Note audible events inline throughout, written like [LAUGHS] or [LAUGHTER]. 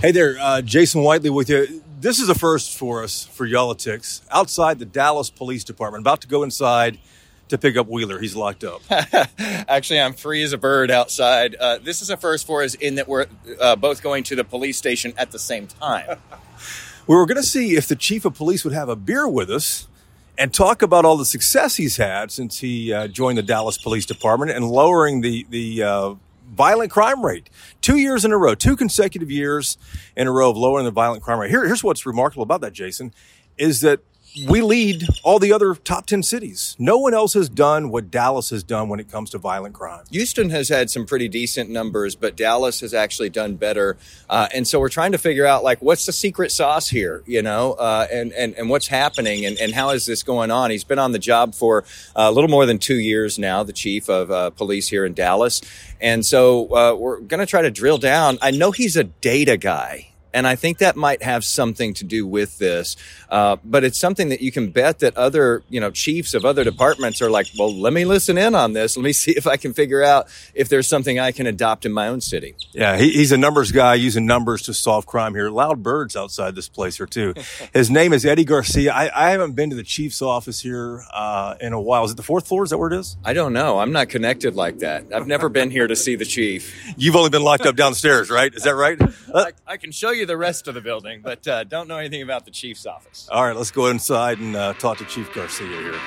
Hey there, uh, Jason Whiteley with you. This is a first for us for Y'all-itics outside the Dallas Police Department. About to go inside to pick up Wheeler. He's locked up. [LAUGHS] Actually, I'm free as a bird outside. Uh, this is a first for us in that we're uh, both going to the police station at the same time. [LAUGHS] we were going to see if the chief of police would have a beer with us and talk about all the success he's had since he uh, joined the Dallas Police Department and lowering the the uh, violent crime rate. Two years in a row, two consecutive years in a row of lowering the violent crime rate. Here, here's what's remarkable about that, Jason, is that we lead all the other top 10 cities. No one else has done what Dallas has done when it comes to violent crime. Houston has had some pretty decent numbers, but Dallas has actually done better. Uh, and so we're trying to figure out, like, what's the secret sauce here, you know, uh, and, and, and what's happening and, and how is this going on? He's been on the job for uh, a little more than two years now, the chief of uh, police here in Dallas. And so uh, we're going to try to drill down. I know he's a data guy. And I think that might have something to do with this. Uh, but it's something that you can bet that other, you know, chiefs of other departments are like, well, let me listen in on this. Let me [LAUGHS] see if I can figure out if there's something I can adopt in my own city. Yeah, he, he's a numbers guy using numbers to solve crime here. Loud birds outside this place here too. [LAUGHS] His name is Eddie Garcia. I, I haven't been to the chief's office here uh, in a while. Is it the fourth floor? Is that where it is? I don't know. I'm not connected like that. I've never been here to see the chief. [LAUGHS] You've only been locked up downstairs, right? Is that right? I, I can show you the rest of the building, but uh, don't know anything about the chief's office. All right, let's go inside and uh, talk to Chief Garcia here.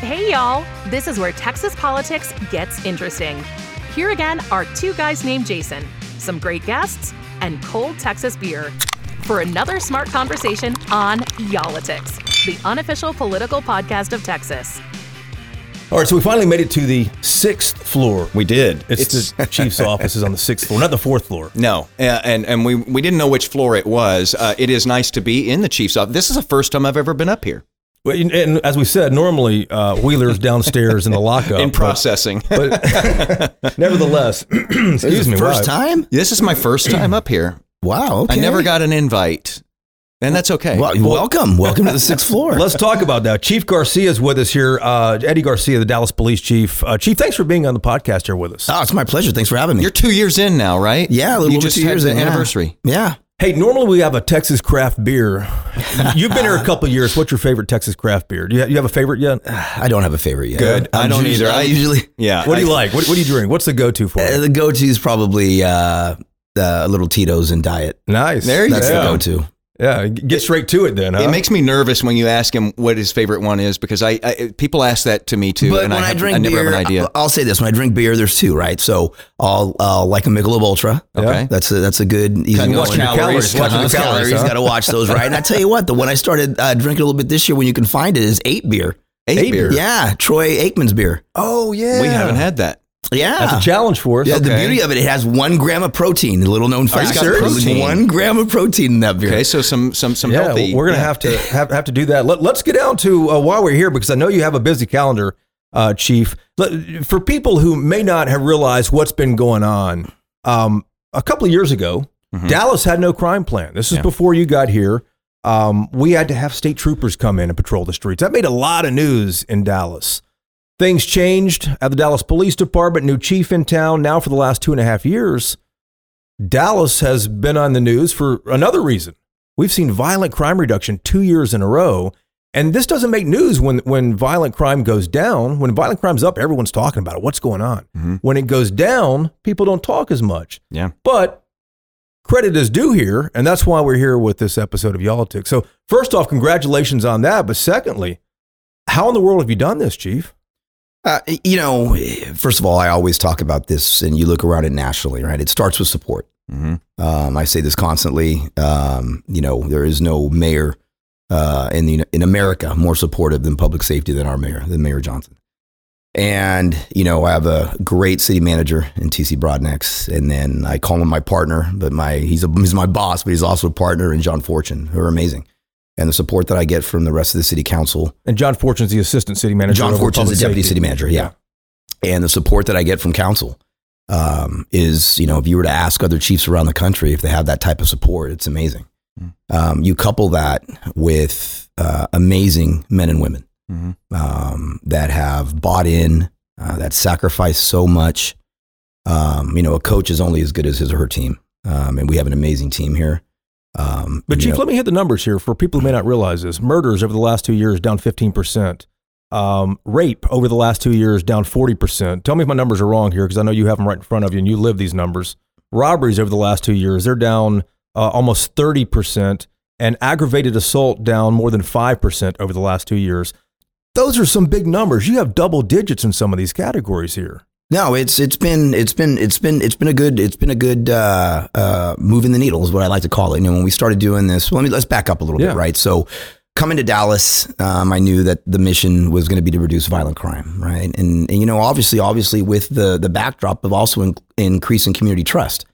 Hey, y'all. This is where Texas politics gets interesting. Here again are two guys named Jason, some great guests, and cold Texas beer for another smart conversation on Y'all-itics, the unofficial political podcast of Texas. All right, so we finally made it to the sixth floor. We did. It's, It's- the [LAUGHS] chief's office is on the sixth floor, not the fourth floor. No, uh, and and we we didn't know which floor it was. Uh, it is nice to be in the chief's office. This is the first time I've ever been up here Well, and- and as we said, normally uh, Wheeler's downstairs in the lockup. in but- processing. [LAUGHS] But, [LAUGHS] nevertheless, [CLEARS THROAT] excuse me, First wow. time? this is my first time up here. Wow. Okay. I never got an invite, and that's okay. Well, welcome. Welcome to the sixth floor. [LAUGHS] Let's talk about that. Chief Garcia is with us here. Uh, Eddie Garcia, the Dallas Police Chief. Uh, Chief, thanks for being on the podcast here with us. Oh, it's my pleasure. Thanks for having me. You're two years in now, right? yeah, a little you just two years the in, anniversary. Yeah. Hey, normally we have a Texas craft beer. [LAUGHS] You've been here a couple of years. What's your favorite Texas craft beer? Do you, you have a favorite yet? [SIGHS] I don't have a favorite yet. Good. I I'm don't usually- either. I I- usually Yeah. What do you I- like? What, what do you drink? What's the go-to for? uh, you? the go-to is probably uh, the little Tito's and diet. Nice. There you That's yeah. the go-to. Yeah, get straight to it then. Huh? It makes me nervous when you ask him what his favorite one is because I, I people ask that to me too, But and when I, I, drink I never beer, have an idea. I'll, I'll say this: when I drink beer, there's two, right? So I'll, I'll like a Michelob Ultra. Okay. that's a that's a good easy Cutting going. watching your calories, Watching uh-huh. the calories, huh? got to watch those, right? And I tell you what, the one I started uh, drinking a little bit this year, when you can find it, is eight beer. Eight beer. Yeah, Troy Aikman's beer. oh yeah, We haven't had that. Yeah, That's a challenge for us. Yeah, the beauty of it, it has one gram of protein. A little known fact. you serious? There's One gram of protein in that beer. Okay, so some some some Yeah, healthy. we're gonna have to have, have to do that. Let, let's get down to uh, while we're here because I know you have a busy calendar, uh, Chief. Let, for people who may not have realized what's been going on, um, a couple of years ago, Dallas had no crime plan. This is Yeah. before you got here. Um, we had to have state troopers come in and patrol the streets. That made a lot of news in Dallas. Things changed at the Dallas Police Department. New chief in town now for the last two and a half years. Dallas has been on the news for another reason. We've seen violent crime reduction two years in a row. And this doesn't make news when, when violent crime goes down. When violent crime's up, everyone's talking about it. What's going on? Mhm. When it goes down, people don't talk as much. Yeah. But credit is due here, and that's why we're here with this episode of Y'all-itics. So, first off, congratulations on that. But secondly, how in the world have you done this, Chief? Uh, you know, first of all, I always talk about this, and you look around it nationally, right? It starts with support. Mhm. Um, I say this constantly. Um, you know, there is no mayor uh, in the in America more supportive than public safety than our mayor, than Mayor Johnson. And you know, I have a great city manager in TC Broadnax, and then I call him my partner, but my he's a, he's my boss, but he's also a partner in John Fortune, who are amazing. And the support that I get from the rest of the city council And John Fortune's the assistant city manager. John Fortune's the deputy safety. city manager, yeah. and the support that I get from council um, is, you know, if you were to ask other chiefs around the country if they have that type of support, it's amazing. Um, you couple that with uh, amazing men and women Mhm. um, that have bought in, uh, that sacrifice so much Um, you know, a coach is only as good as his or her team, um, and we have an amazing team here. Um, But Chief, know- let me hit the numbers here for people who may not realize this. Murders over the last two years down 15%. Um, rape over the last two years down 40%. Tell me if my numbers are wrong here because I know you have them right in front of you and you live these numbers. Robberies over the last two years, they're down uh, almost 30%. And aggravated assault down more than 5% over the last two years. Those are some big numbers. You have double digits in some of these categories here. No, it's it's been it's been it's been it's been a good it's been a good uh, uh, moving the needle is what I like to call it. You know, when we started doing this, well, let me let's back up a little Yeah. bit, right? So, coming to Dallas, um, I knew that the mission was going to be to reduce violent crime, right? And, and you know, obviously, obviously, with the the backdrop of also in, increasing community trust,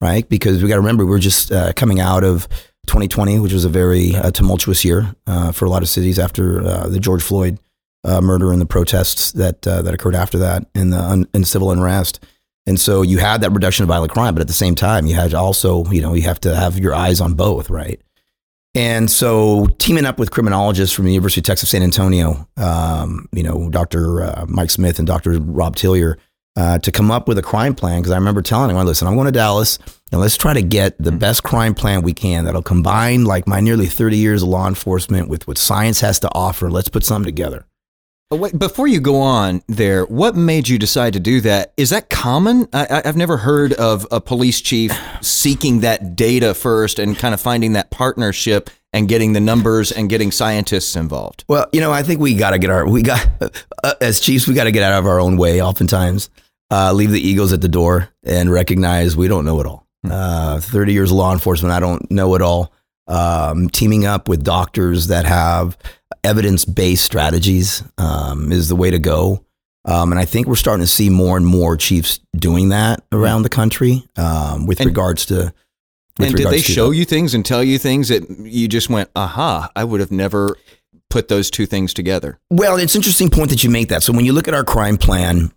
right? Because we got to remember we're just uh, coming out of 2020, which was a very uh, tumultuous year uh, for a lot of cities after uh, the George Floyd uh, murder and the protests that uh, that occurred after that and the un- and civil unrest. And so you had that reduction of violent crime, but at the same time, you had also, you know, you have to have your eyes on both, right? And so teaming up with criminologists from the University of Texas San Antonio, um, you know, Dr. Uh, Mike Smith and Dr. Rob Tillyer, uh, to come up with a crime plan. Because I remember telling him, listen, I'm going to Dallas and let's try to get the best crime plan we can that'll combine like my nearly 30 years of law enforcement with what science has to offer. Let's put something together. Wait, before you go on there, what made you decide to do that? Is that common? I, I- I've never heard of a police chief seeking that data first and kind of finding that partnership and getting the numbers and getting scientists involved. Well, you know, I think we got to get our we got uh, as chiefs, we got to get out of our own way. Oftentimes, uh, leave the egos at the door and recognize we don't know it all. Uh, Thirty years of law enforcement, I don't know it all. Um, teaming up with doctors that have evidence based strategies um, is the way to go. Um, and I think we're starting to see more and more chiefs doing that around the country um, with And- regards to. with and did they show the- you things and tell you things that you just went, aha, I would have never put those two things together? Well, it's an interesting point that you make that. So when you look at our crime plan,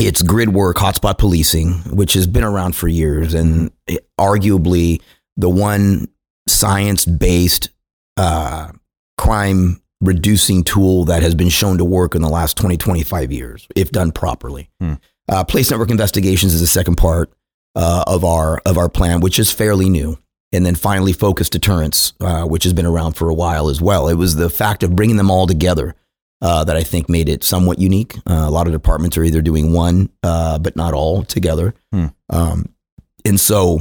it's grid work, hotspot policing, which has been around for years, and it- arguably the one science-based uh, crime reducing tool that has been shown to work in the last 20, 25 years, if done properly. Hmm. Uh, place network investigations is the second part uh, of our of our plan, which is fairly new. And then finally, focus deterrence, uh, which has been around for a while as well. It was the fact of bringing them all together uh, that I think made it somewhat unique. Uh, a lot of departments are either doing one, uh, but not all together. Hmm. Um, and so,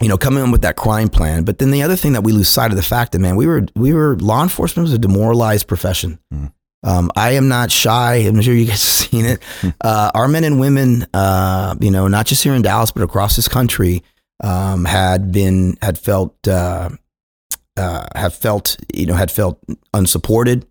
you know, coming in with that crime plan. But then the other thing that we lose sight of the fact that man, we were we were law enforcement was a demoralized profession. Hmm. Um, I am not shy. I'm sure you guys have [LAUGHS] seen it. Uh, our men and women, uh, you know, not just here in Dallas, but across this country, um, had been had felt uh, uh, have felt you know had felt unsupported.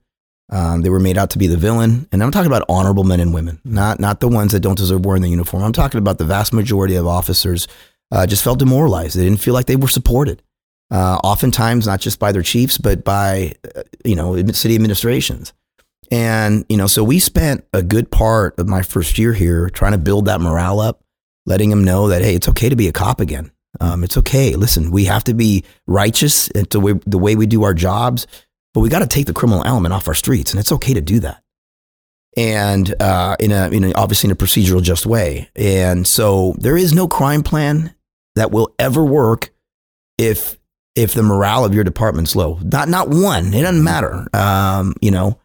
Um, they were made out to be the villain, and I'm talking about honorable men and women, not not the ones that don't deserve wearing the uniform. I'm talking about the vast majority of officers uh, just felt demoralized. They didn't feel like they were supported. Uh, oftentimes, not just by their chiefs, but by uh, you know city administrations. And you know, so we spent a good part of my first year here trying to build that morale up, letting them know that hey, it's okay to be a cop again. Um, it's okay. Listen, we have to be righteous into the way, we do our jobs, but we got to take the criminal element off our streets, and it's okay to do that. And uh, in a, in a obviously in a procedural just way. And so there is no crime plan that will ever work if if the morale of your department's low. Not not one. It doesn't matter. Um, you know.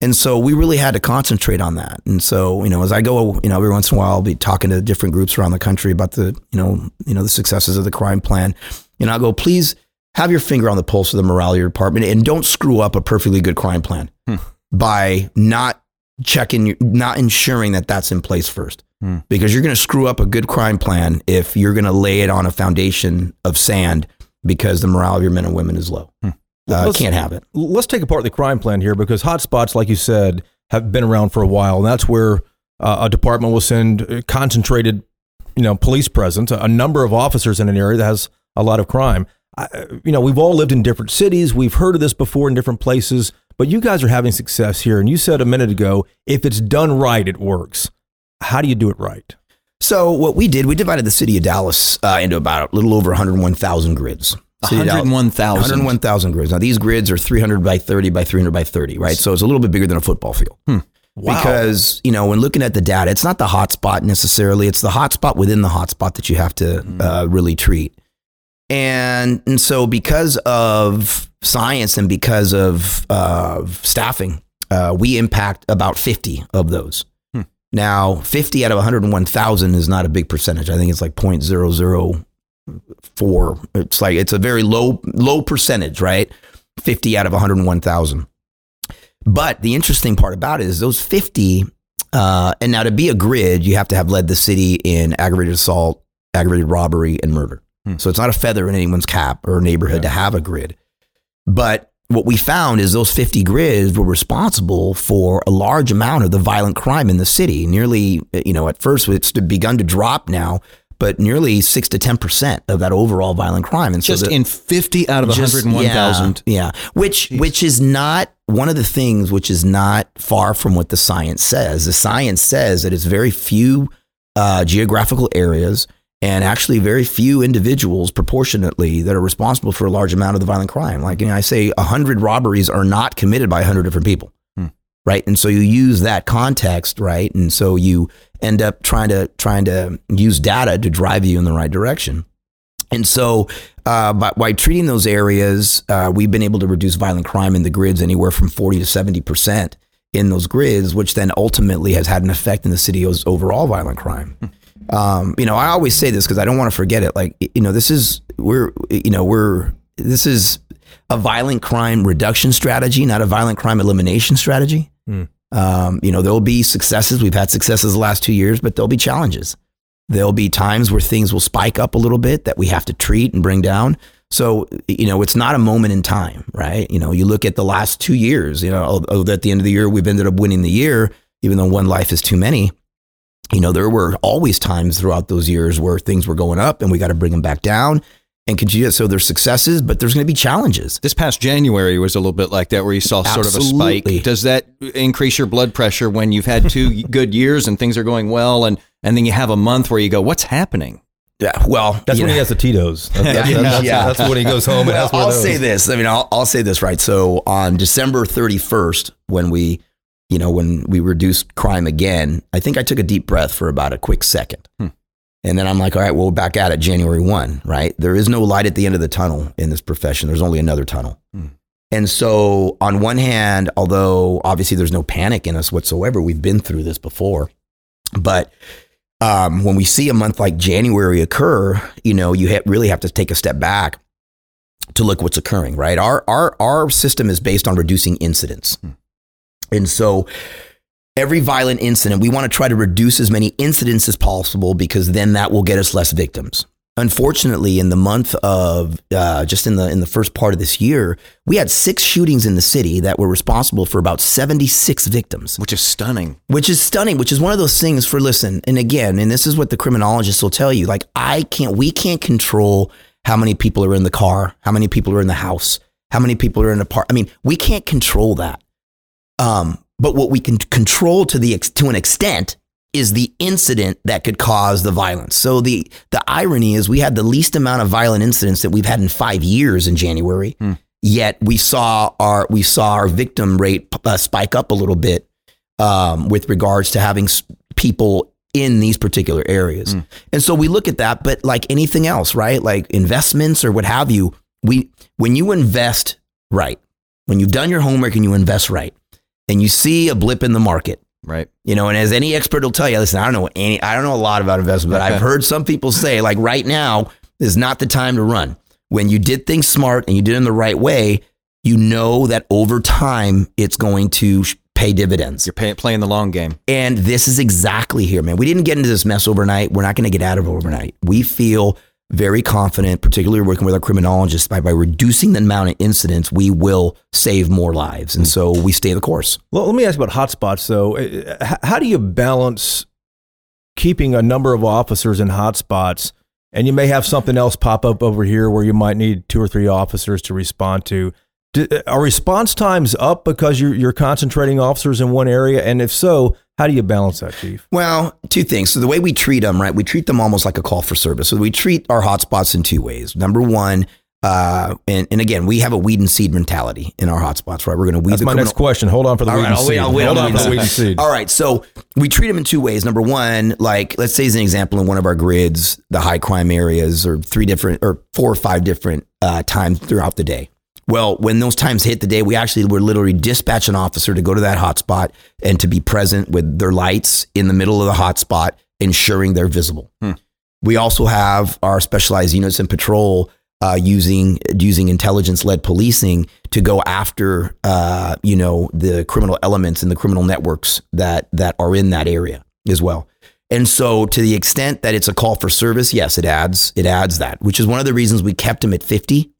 And so we really had to concentrate on that. And so, you know, as I go, you know, every once in a while I'll be talking to different groups around the country about the, you know, you know, the successes of the crime plan. And I'll go, please have your finger on the pulse of the morale of your department and don't screw up a perfectly good crime plan Hmm. by not checking, your- not ensuring that that's in place first. Hmm. Because you're going to screw up a good crime plan if you're going to lay it on a foundation of sand because the morale of your men and women is low. Hmm. Uh, can't have it. let's take apart the crime plan here because hotspots, like you said, have been around for a while, and that's where uh, a department will send concentrated, you know, police presence, a, a number of officers in an area that has a lot of crime. I, you know, we've all lived in different cities. We've heard of this before in different places, but you guys are having success here. And you said a minute ago, if it's done right, it works. How do you do it right? So what we did, we divided the city of Dallas uh, into about a little over 101,000 grids. City of 101,000. 101,000 grids. Now these grids are 300 by 30 by 300 by 30, right? So it's a little bit bigger than a football field. Hmm. Wow. Because, you know, when looking at the data, it's not the hotspot necessarily, it's the hotspot within the hotspot that you have to uh, really treat. And, and so, because of science and because of uh, staffing, uh, we impact about 50 of those. Now, 50 out of 101,000 is not a big percentage. I think it's like 0.004. It's like, it's a very low, low percentage, right? 50 out of 101,000. But the interesting part about it is those 50, uh, and now to be a grid, you have to have led the city in aggravated assault, aggravated robbery, and murder. So it's not a feather in anyone's cap or neighborhood to have a grid. But what we found is those 50 grids were responsible for a large amount of the violent crime in the city. Nearly, you know, at first it's begun to drop now, but nearly six to 10% of that overall violent crime. And Just so the, in 50 out of just- 101,000. Yeah, yeah. which which is not one of the things which is not far from what the science says. The science says that it's very few uh, geographical areas and actually very few individuals proportionately that are responsible for a large amount of the violent crime. Like you know, I say, hundred robberies are not committed by hundred different people. Right. And so you use that context, right? And so you end up trying to trying to use data to drive you in the right direction. And so, uh, by, by treating those areas, uh, we've been able to reduce violent crime in the grids anywhere from 40 to 70% in those grids, which then ultimately has had an effect in the city's overall violent crime. Um, you know, I always say this because I don't want to forget it. Like, you know, this is, we're, you know, we're, this is a violent crime reduction strategy, not a violent crime elimination strategy. Um, you know, there'll be successes. We've had successes the last two years, but there'll be challenges. There'll be times where things will spike up a little bit that we have to treat and bring down. So, you know, it's not a moment in time, right? You know, you look at the last two years, you know, at the end of the year, we've ended up winning the year, even though one life is too many. You know, there were always times throughout those years where things were going up and we got to bring them back down and continue. So there's successes, but there's going to be challenges. This past January was a little bit like that, where you saw sort of a spike. Does that increase your blood pressure when you've had two [LAUGHS] good years and things are going well, and and then you have a month where you go, "What's happening?" Yeah. Well, That's you when know- he has the Tito's. [LAUGHS] That's, that's, that's, Yeah. that's when he goes home and Well, has one of I'll those. say this. I mean, I'll, I'll say this right. So on December 31st, when we, you know, when we reduced crime again, I think I took a deep breath for about a quick second. Hmm. And then I'm like, all right, well, we're back at it January 1, right? There is no light at the end of the tunnel in this profession. There's only another tunnel. Hmm. And so, on one hand, although obviously there's no panic in us whatsoever, we've been through this before. But um, when we see a month like January occur, you know, you ha- really have to take a step back to look what's occurring, right? Our our our system is based on reducing incidents. Hmm. And so every violent incident, we want to try to reduce as many incidents as possible because then that will get us less victims. Unfortunately, in the month of uh, just in the in the first part of this year, we had six shootings in the city that were responsible for about seventy six victims Which is stunning. which is stunning, which is one of those things for listen, and again, and this is what the criminologists will tell you. Like, I can't, we can't control how many people are in the car, how many people are in the house, how many people are in the park. I mean, we can't control that. Um, but what we can control to the ex- to an extent is the incident that could cause the violence. So the the irony is we had the least amount of violent incidents that we've had in five years in January. Yet we saw our we saw our victim rate uh, spike up a little bit um, with regards to having s- people in these particular areas. And so we look at that, but like anything else, right? Like investments or what have you, we when you invest right, when you've done your homework and you invest right, and you see a blip in the market, Right. you know, and as any expert will tell you, listen, I don't know any, I don't know a lot about investment, but I've [LAUGHS] heard some people say, like, right now is not the time to run. When you did things smart and you did them the right way, you know that over time it's going to sh- pay dividends. You're pay, playing the long game. And this is exactly here, man. We didn't get into this mess overnight. We're not going to get out of it overnight. We feel very confident, particularly working with our criminologists, by, by reducing the amount of incidents, we will save more lives. And so we stay the course. Well, let me ask about hotspots. though. Uh, how do you balance keeping a number of officers in hotspots, and you may have something else pop up over here where you might need two or three officers to respond to? Do, are response times up because you're, you're concentrating officers in one area? And if so, how do you balance that, Chief? Well, two things. So the way we treat them, right? We treat them almost like a call for service. So we treat our hotspots in two ways. Number one, Uh, and, and again, we have a weed and seed mentality in our hotspots, right? We're going to weed That's the my criminal. next question. Hold on for the All weed right, and I'll wait- seed. I'll wait Hold on for the weed and seed. All right, so we treat them in two ways. Number one, like let's say as an example, in one of our grids, the high crime areas, or three different, or four or five different uh, times throughout the day. Well, when those times hit the day, we actually were literally dispatch an officer to go to that hotspot and to be present with their lights in the middle of the hotspot, ensuring they're visible. We also have our specialized units in patrol uh, using using intelligence led policing to go after uh, you know the criminal elements and the criminal networks that that are in that area as well. And so, to the extent that it's a call for service, yes, it adds it adds that, which is one of the reasons we kept them at fifty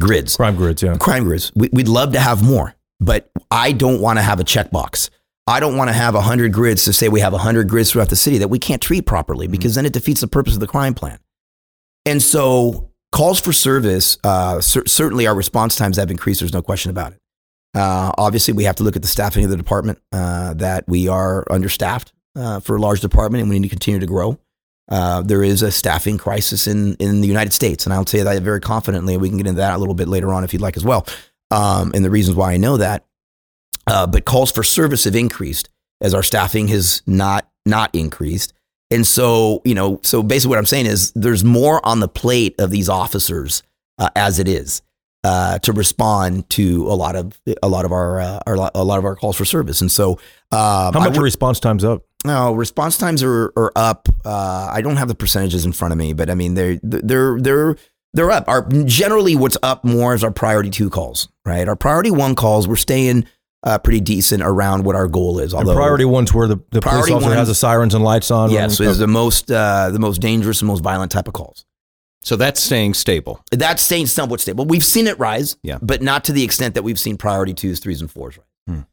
grids Crime grids, yeah. crime grids. We, we'd love to have more, but I don't want to have a checkbox. I don't want to have 100 grids to say we have 100 grids throughout the city that we can't treat properly because then it defeats the purpose of the crime plan. And so, calls for service, uh, cer- certainly our response times have increased. There's no question about it. Uh, obviously, we have to look at the staffing of the department, uh, that we are understaffed uh, for a large department and we need to continue to grow. Uh, there is a staffing crisis in, in the United States. And I'll say that very confidently. We can get into that a little bit later on if you'd like as well. Um, and the reasons why I know that. Uh, but calls for service have increased as our staffing has not not increased. And so, you know, so basically what I'm saying is there's more on the plate of these officers uh, as it is uh, to respond to a lot of a lot of our, uh, our a lot of our calls for service. And so, um, How much are response times up? No, response times are, are up. Uh, I don't have the percentages in front of me, but I mean they're they're they're they're up. Our generally what's up more is our priority two calls, right? Our priority one calls we're staying uh, pretty decent around what our goal is. And Although priority one's where the, the police Priority officer has the sirens and lights on. yes, running- is the most uh, the most dangerous and most violent type of calls. So that's staying stable. That's staying somewhat stable. We've seen it rise, Yeah. but not to the extent that we've seen priority twos, threes, and fours. Right?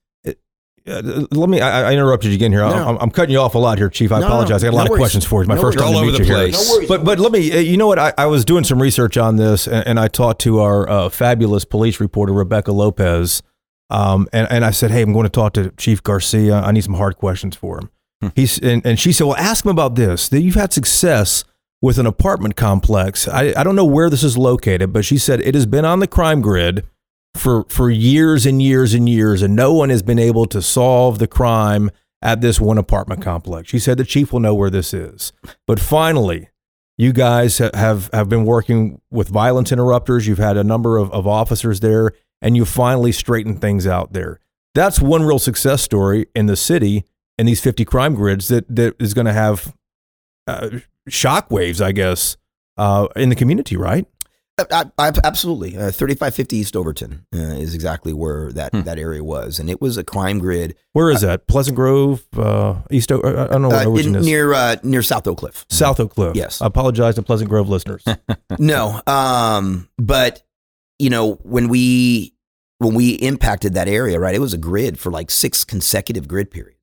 Uh, let me. I, I interrupted you again here. No. I'm, I'm cutting you off a lot here, Chief. I No, apologize. I got a no lot of questions for you. It's my No first worries. time to meet you here. place. No worries. But but let me. uh, You know what? I, I was doing some research on this, and, and I talked to our uh, fabulous police reporter Rebecca Lopez, um, and and I said, hey, I'm going to talk to Chief Garcia. I need some hard questions for him. He's and, and she said, well, ask him about this. That you've had success with an apartment complex. I I don't know where this is located, but she said it has been on the crime grid for for years and years and years, and no one has been able to solve the crime at this one apartment complex. She said the chief will know where this is, but finally, you guys have have been working with violence interrupters. You've had a number of, of officers there, and you finally straightened things out there. That's one real success story in the city and these 50 crime grids that that is going to have uh, shockwaves, I guess, uh, in the community, right? I, I, absolutely. Uh, 3550 East Overton uh, is exactly where that, that area was. And it was a crime grid Where is that? Pleasant Grove, uh, East. O- I don't know where uh, Overton in- is. near, uh, near South Oak Cliff. South Oak Cliff. Yes. I apologize to Pleasant Grove listeners. [LAUGHS] no. Um, but, you know, when we, when we impacted that area, right, it was a grid for like six consecutive grid periods.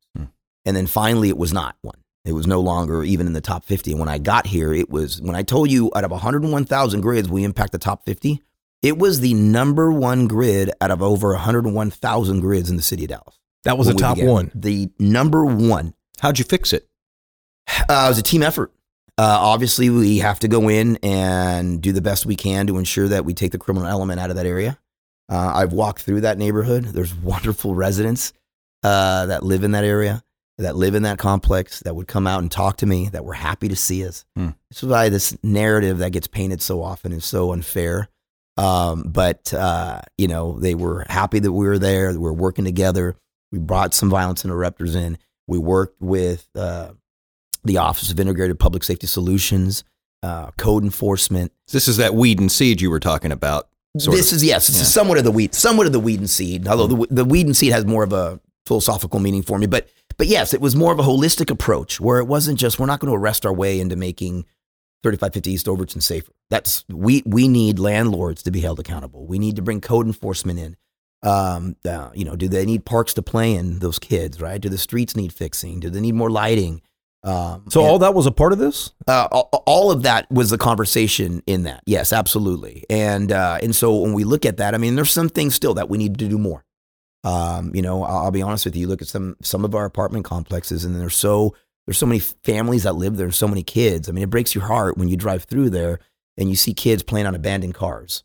And then finally it was not one. It was no longer even in the top 50. And when I got here, it was, when I told you out of 101,000 grids, we impact the top 50, it was the number one grid out of over 101,000 grids in the city of Dallas. That was the top began. one. The number one. How'd you fix it? Uh, it was a team effort. Uh, obviously, we have to go in and do the best we can to ensure that we take the criminal element out of that area. Uh, I've walked through that neighborhood. There's [LAUGHS] wonderful residents uh, that live in that area, that live in that complex, that would come out and talk to me, that were happy to see us. Hmm. This is why this narrative that gets painted so often is so unfair. Um, but uh, you know, they were happy that we were there. That we were working together. We brought some violence interrupters in. We worked with uh, the Office of Integrated Public Safety Solutions, uh, code enforcement. This is that weed and seed you were talking about. This of. is yes, it's Yeah. somewhat of the weed, somewhat of the weed and seed. Although the the weed and seed has more of a philosophical meaning for me, but but yes, it was more of a holistic approach where it wasn't just we're not going to arrest our way into making 3550 East Overton safer. That's we we need landlords to be held accountable. We need to bring code enforcement in. Um, uh, you know, do they need parks to play in? Those kids, right? Do the streets need fixing? Do they need more lighting? Um, So and- all that was a part of this. uh, all, all of that was the conversation in that. Yes, absolutely. And uh, and so when we look at that, I mean, there's some things still that we need to do more. Um, you know, I'll, I'll be honest with you. Look at some some of our apartment complexes, and there's so there's so many families that live there, so many kids. I mean, it breaks your heart when you drive through there and you see kids playing on abandoned cars.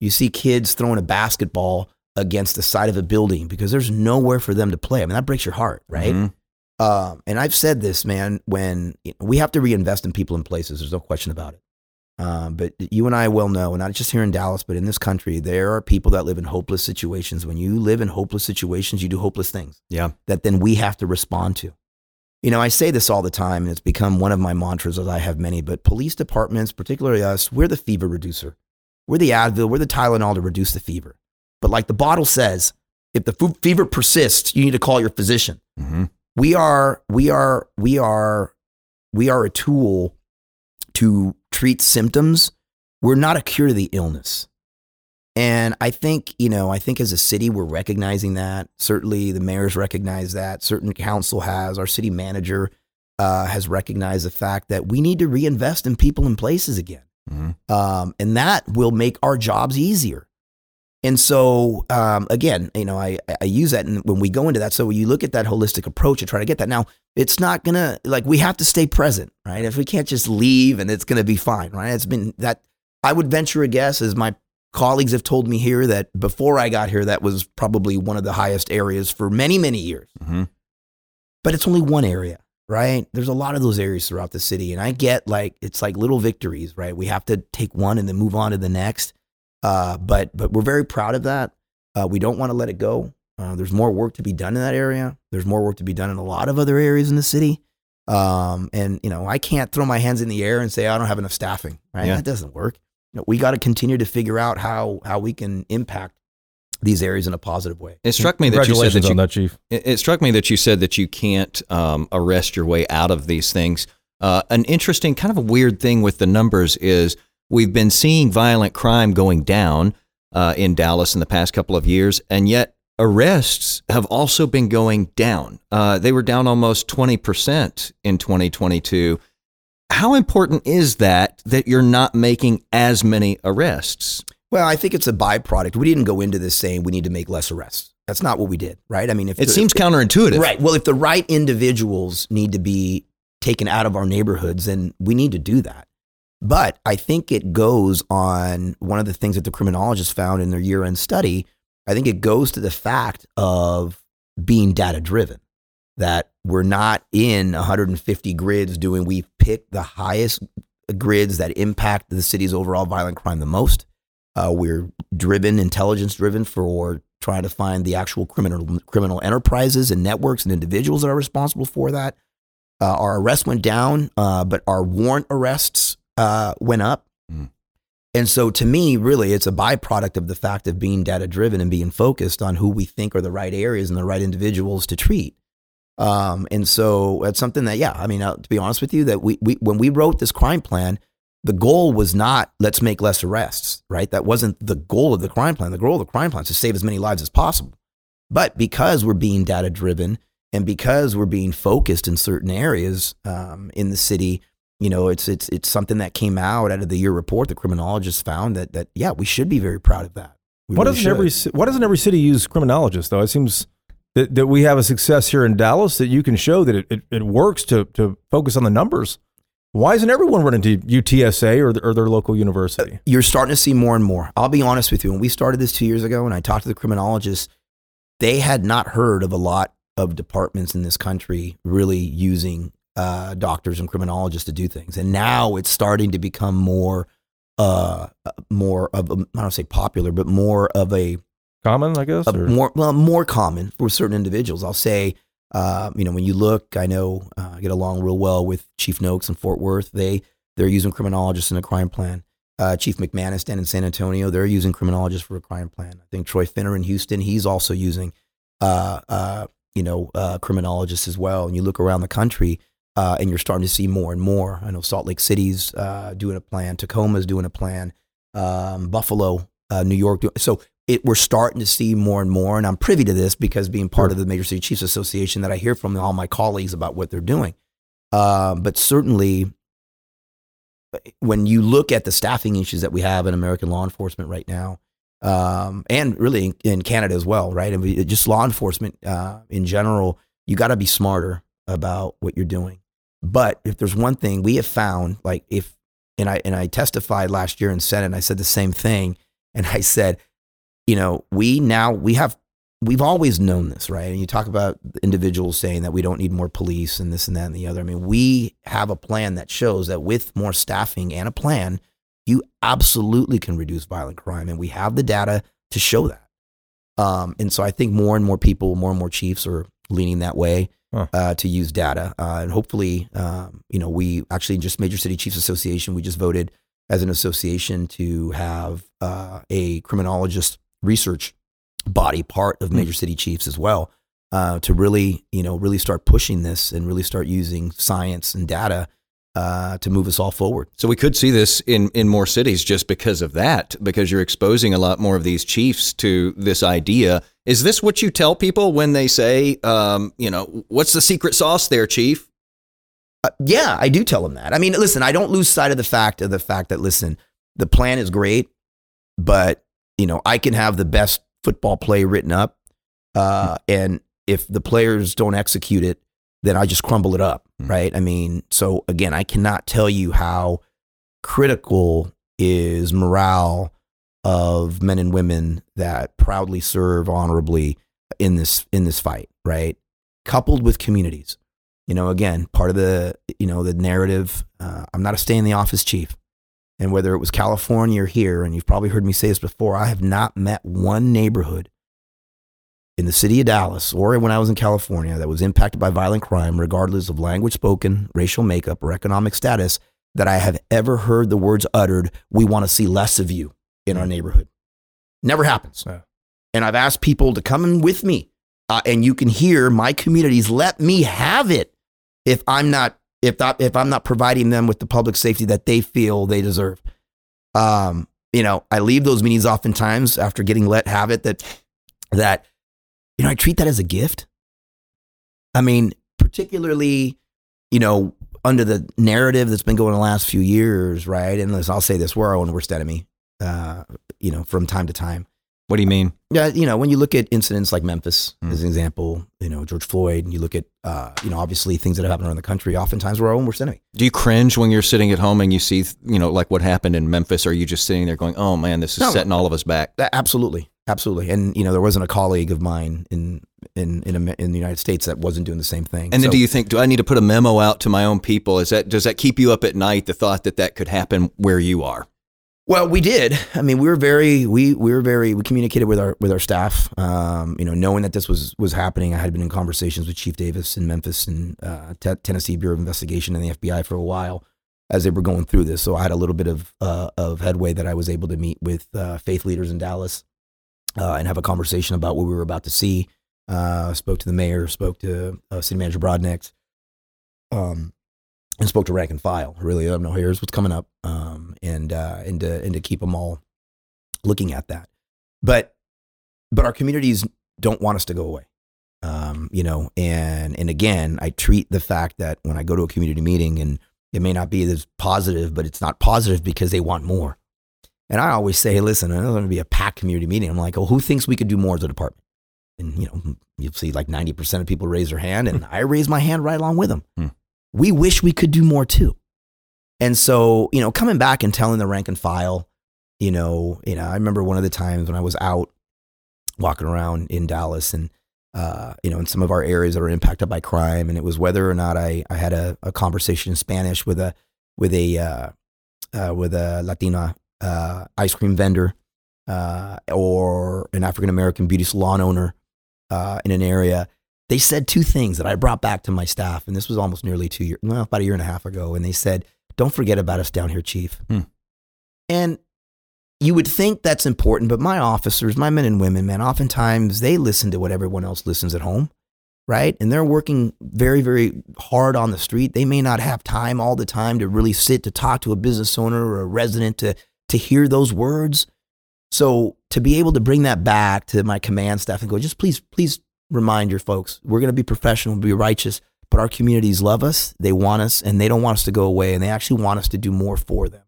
You see kids throwing a basketball against the side of a building because there's nowhere for them to play. I mean, that breaks your heart, right? Mhm. Um, and I've said this, man, when we have to reinvest in people and places, there's no question about it. Um, but you and I well know, and not just here in Dallas, but in this country, there are people that live in hopeless situations. When you live in hopeless situations, you do hopeless things Yeah. that then we have to respond to. You know, I say this all the time, and it's become one of my mantras, as I have many, but police departments, particularly us, we're the fever reducer. We're the Advil, we're the Tylenol to reduce the fever. But like the bottle says, if the fever persists, you need to call your physician Mhm. we are we are we are we are a tool to treat symptoms we're not a cure to the illness and i think you know i think as a city we're recognizing that certainly the mayor's recognized that certain council has our city manager uh, has recognized the fact that we need to reinvest in people and places again Mhm. um, and that will make our jobs easier. And so, um, again, you know, I, I use that and when we go into that. So you look at that holistic approach and try to get that. Now, it's not gonna like we have to stay present, right? If we can't just leave and it's gonna be fine, right? It's been that I would venture a guess, as my colleagues have told me here, that before I got here, that was probably one of the highest areas for many, many years Mhm. but it's only one area, right? There's a lot of those areas throughout the city. And I get like, it's like little victories, right? We have to take one and then move on to the next. Uh, but, but we're very proud of that. Uh, we don't want to let it go. Uh, there's more work to be done in that area. There's more work to be done in a lot of other areas in the city. Um, and you know, I can't throw my hands in the air and say I don't have enough staffing, right? Yeah. That doesn't work. You know, we got to continue to figure out how how we can impact these areas in a positive way. It struck me that you said that you that, Chief. It, it struck me that you said that you can't um, arrest your way out of these things. Uh, an interesting, kind of a weird thing with the numbers is we've been seeing violent crime going down uh, in Dallas in the past couple of years, and yet arrests have also been going down. Uh, they were down almost 20% in 2022. How important is that that you're not making as many arrests? Well, I think it's a byproduct. We didn't go into this saying we need to make less arrests. That's not what we did, right? I mean, if It the- seems counterintuitive. right. Well, if the right individuals need to be taken out of our neighborhoods, then we need to do that. But I think it goes on one of the things that the criminologists found in their year-end study. I think it goes to the fact of being data driven. That we're not in 150 grids doing. We've picked the highest grids that impact the city's overall violent crime the most. Uh, we're driven, intelligence driven for trying to find the actual criminal criminal enterprises and networks and individuals that are responsible for that. Uh, our arrests went down, uh, but our warrant arrests uh, went up. Mm. And so, to me, really, it's a byproduct of the fact of being data driven and being focused on who we think are the right areas and the right individuals to treat. Um, and so, that's something that, yeah, I mean, uh, to be honest with you, that we, we when we wrote this crime plan, the goal was not let's make less arrests, right? That wasn't the goal of the crime plan. The goal of the crime plan is to save as many lives as possible. But because we're being data driven and because we're being focused in certain areas um, in the city, you know, it's it's it's something that came out out of the year report. The criminologists found that that yeah, we should be very proud of that. We Why really doesn't every should. ci- why doesn't every city use criminologists though? It seems that, that we have a success here in Dallas that you can show that it, it, it works to to focus on the numbers. Why isn't everyone running to UTSA or, or their local university? Uh, you're starting to see more and more. I'll be honest with you. When we started this two years ago and I talked to the criminologists, they had not heard of a lot of departments in this country really using uh, doctors and criminologists to do things. And now it's starting to become more, uh, more of a, I don't say popular, but more of a Common, I guess. uh, or- more well more common for certain individuals. I'll say, uh, you know, when you look, I know uh, I get along real well with Chief Noakes in Fort Worth. They they're using criminologists in a crime plan. Uh, Chief McManus down in San Antonio, they're using criminologists for a crime plan. I think Troy Finner in Houston, he's also using, uh, uh, you know, uh, criminologists as well. And you look around the country, uh, and you're starting to see more and more. I know Salt Lake City's uh, doing a plan, Tacoma's doing a plan, um, Buffalo, uh, New York. So it, we're starting to see more and more, and I'm privy to this because being part of the Major City Chiefs Association, that I hear from all my colleagues about what they're doing. Uh, but certainly, when you look at the staffing issues that we have in American law enforcement right now, um, and really in, in Canada as well, right? And we, just law enforcement uh, in general, you got to be smarter about what you're doing. But if there's one thing we have found, like if and I and I testified last year in Senate. And I said the same thing, and I said, you know, we now we have we've always known this, right? And you talk about individuals saying that we don't need more police and this and that and the other. I mean, we have a plan that shows that with more staffing and a plan, you absolutely can reduce violent crime, and we have the data to show that. Um, and so I think more and more people, more and more chiefs are leaning that way Huh. uh, to use data. Uh, and hopefully, um, you know, we actually just Major City Chiefs Association, we just voted as an association to have uh, a criminologist research body part of Major City Chiefs as well uh, to really, you know, really start pushing this and really start using science and data uh, to move us all forward. So we could see this in, in more cities just because of that, because you're exposing a lot more of these chiefs to this idea. Is this what you tell people when they say, um, you know, what's the secret sauce there, chief? Uh, yeah, I do tell them that. I mean, listen, I don't lose sight of the fact of the fact that listen, the plan is great, but you know, I can have the best football play written up, uh, and if the players don't execute it, then I just crumble it up, Hmm. right? I mean, so again, I cannot tell you how critical is morale of men and women that proudly serve honorably in this in this fight, right? Coupled with communities. You know, again, part of the you know the narrative. Uh, I'm not a stay in the office chief, and whether it was California or here, and you've probably heard me say this before, I have not met one neighborhood in the city of Dallas or when I was in California that was impacted by violent crime, regardless of language spoken, racial makeup, or economic status, that I have ever heard the words uttered, "We want to see less of you in our neighborhood." Never happens. And I've asked people to come in with me, uh, and you can hear my communities let me have it if I'm not if not if I'm not providing them with the public safety that they feel they deserve. Um, you know, I leave those meetings oftentimes after getting let have it that that you know I treat that as a gift. I mean, particularly, you know, under the narrative that's been going the last few years, right? And I'll say this: we're our own worst enemy. Uh, you know, from time to time. What do you mean? Yeah, you know, when you look at incidents like Memphis Mm. as an example, you know, George Floyd, and you look at, uh, you know, obviously things that have happened around the country, oftentimes we're our own worst enemy. Do you cringe when you're sitting at home and you see, you know, like what happened in Memphis? Or are you just sitting there going, oh man, this is No. setting all of us back? Absolutely, absolutely. And you know, there wasn't a colleague of mine in in in, in the United States that wasn't doing the same thing. And then So- do you think, do I need to put a memo out to my own people? Is that, does that keep you up at night, the thought that that could happen where you are? Well, we did. I mean, we were very we we were very we communicated with our with our staff. Um, you know, knowing that this was was happening, I had been in conversations with Chief Davis in Memphis and uh, Te- Tennessee Bureau of Investigation and the FBI for a while as they were going through this. So I had a little bit of uh, of headway that I was able to meet with uh, faith leaders in Dallas uh, and have a conversation about what we were about to see. Uh, spoke to the mayor, spoke to uh, City Manager Broadnax. Um, and spoke to rank and file. Really, let them know here's what's coming up, um, and uh, and to and to keep them all looking at that. But but our communities don't want us to go away, um, you know. And and again, I treat the fact that when I go to a community meeting and it may not be as positive, but it's not positive because they want more. And I always say, listen, I know there's going to be a packed community meeting. I'm like, well, who thinks we could do more as a department? And you know, you'll see like 90% of people raise their hand, and I raise my hand right along with them Hmm. We wish we could do more too. And so, you know, coming back and telling the rank and file, you know, you know, I remember one of the times when I was out walking around in Dallas and uh, you know, in some of our areas that are impacted by crime, and it was whether or not I, I had a, a conversation in Spanish with a with a uh, uh, with a Latina uh, ice cream vendor uh, or an African American beauty salon owner uh, in an area they said two things that I brought back to my staff, and this was almost nearly two years, well, about a year and a half ago. And they said, "Don't forget about us down here, Chief." Hmm. And you would think that's important, but my officers, my men and women, man, oftentimes they listen to what everyone else listens at home, right? And they're working very, very hard on the street. They may not have time all the time to really sit to talk to a business owner or a resident to to hear those words. So to be able to bring that back to my command staff and go, just please, please remind your folks, we're going to be professional, be righteous, but our communities love us, they want us, and they don't want us to go away, and they actually want us to do more for them.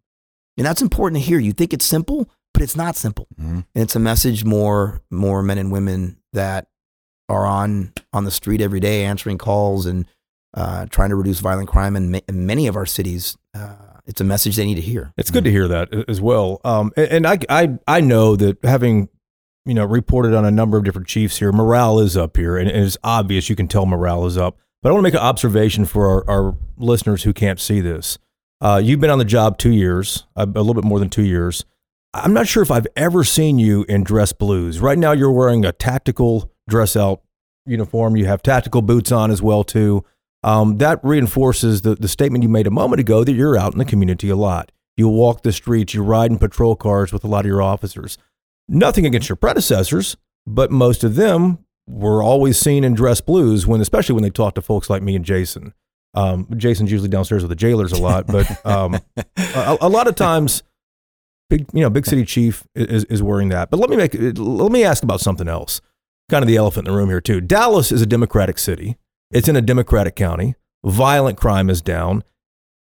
And that's important to hear. You think it's simple, but it's not simple. Mhm. And it's a message more more men and women that are on on the street every day answering calls and uh, trying to reduce violent crime in, ma- in many of our cities. Uh, it's a message they need to hear. It's good to hear that as well. Um, and and I, I, I know that having, you know, reported on a number of different chiefs here, morale is up here, and, it's obvious. You can tell morale is up. But I want to make an observation for our, our listeners who can't see this. Uh, you've been on the job two years, a, a little bit more than two years. I'm not sure if I've ever seen you in dress blues. Right now, you're wearing a tactical dress out uniform. You have tactical boots on as well too. Um, that reinforces the, the statement you made a moment ago that you're out in the community a lot. You walk the streets, you ride in patrol cars with a lot of your officers. Nothing against your predecessors, but most of them were always seen in dress blues when, especially when they talk to folks like me and Jason. Um, Jason's usually downstairs with the jailers a lot, but um, [LAUGHS] a, a lot of times, big you know, big city chief is, is wearing that. But let me make let me ask about something else. Kind of the elephant in the room here too. Dallas is a Democratic city. It's in a Democratic county. Violent crime is down.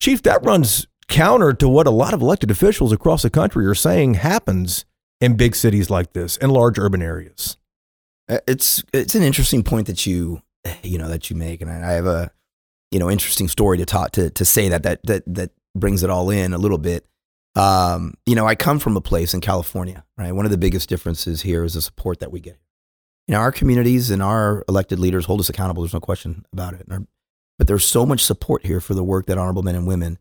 Chief, that runs counter to what a lot of elected officials across the country are saying happens in big cities like this, in large urban areas. Uh, It's it's an interesting point that you you know that you make, and I have a you know interesting story to talk to to say that that that that brings it all in a little bit. Um, you know, I come from a place in California, right? One of the biggest differences here is the support that we get. You know, our communities and our elected leaders hold us accountable. There's no question about it. But there's so much support here for the work that honorable men and women.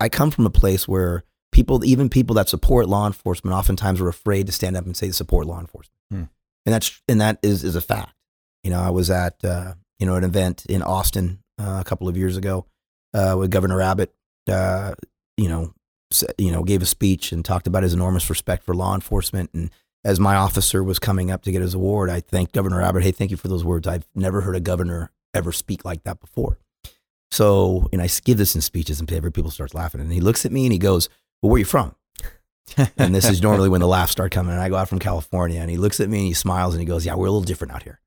I come from a place where people, even people that support law enforcement, oftentimes are afraid to stand up and say they support law enforcement and that's and that is is a fact. You know, I was at uh, you know an event in Austin uh, a couple of years ago uh, with Governor Abbott. Uh, you know, you know, gave a speech and talked about his enormous respect for law enforcement. And as my officer was coming up to get his award, I thanked Governor Abbott. Hey, thank you for those words. I've never heard a governor ever speak like that before. So, and I give this in speeches, and every people starts laughing. And he looks at me and he goes, "Well, where are you from?" [LAUGHS] and this is normally when the laughs start coming. And I go out from California, and he looks at me and he smiles and he goes, "Yeah, we're a little different out here."